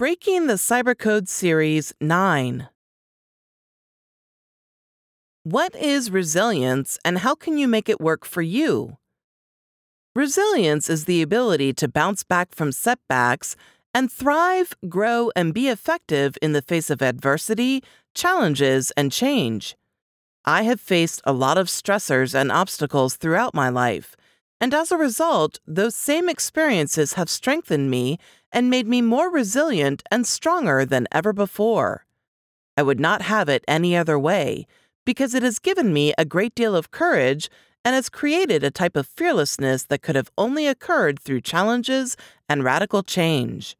Breaking the Cybercode Series 9. What is resilience and how can you make it work for you? Resilience is the ability to bounce back from setbacks and thrive, grow, and be effective in the face of adversity, challenges, and change. I have faced a lot of stressors and obstacles throughout my life, and as a result, those same experiences have strengthened me and made me more resilient and stronger than ever before. I would not have it any other way, because it has given me a great deal of courage and has created a type of fearlessness that could have only occurred through challenges and radical change.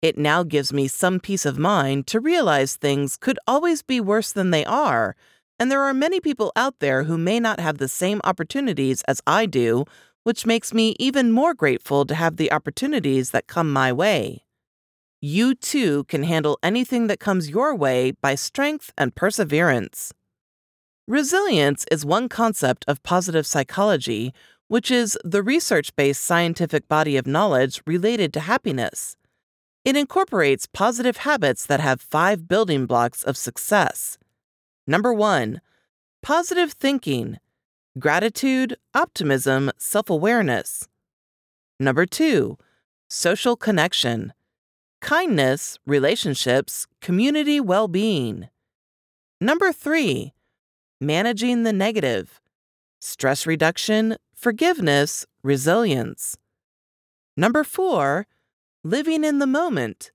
It now gives me some peace of mind to realize things could always be worse than they are, and there are many people out there who may not have the same opportunities as I do, which makes me even more grateful to have the opportunities that come my way. You too can handle anything that comes your way by strength and perseverance. Resilience is one concept of positive psychology, which is the research based scientific body of knowledge related to happiness. It incorporates positive habits that have five building blocks of success. Number one, positive thinking, gratitude, optimism, self awareness. Number two, social connection, kindness, relationships, community well being. Number three, managing the negative, stress reduction, forgiveness, resilience. Number four, living in the moment,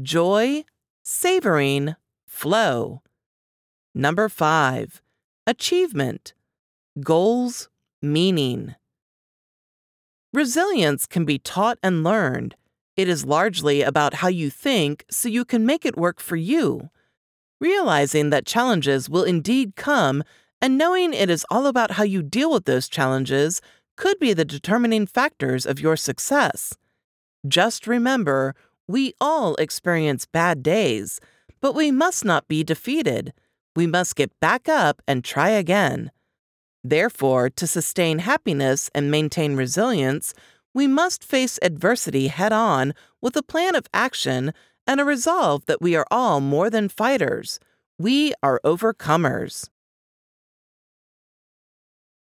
joy, savoring, flow. Number five, achievement, goals, meaning. Resilience can be taught and learned. It is largely about how you think so you can make it work for you. Realizing that challenges will indeed come and knowing it is all about how you deal with those challenges could be the determining factors of your success. Just remember, we all experience bad days, but we must not be defeated. We must get back up and try again. Therefore, to sustain happiness and maintain resilience, we must face adversity head on with a plan of action and a resolve that we are all more than fighters. We are overcomers.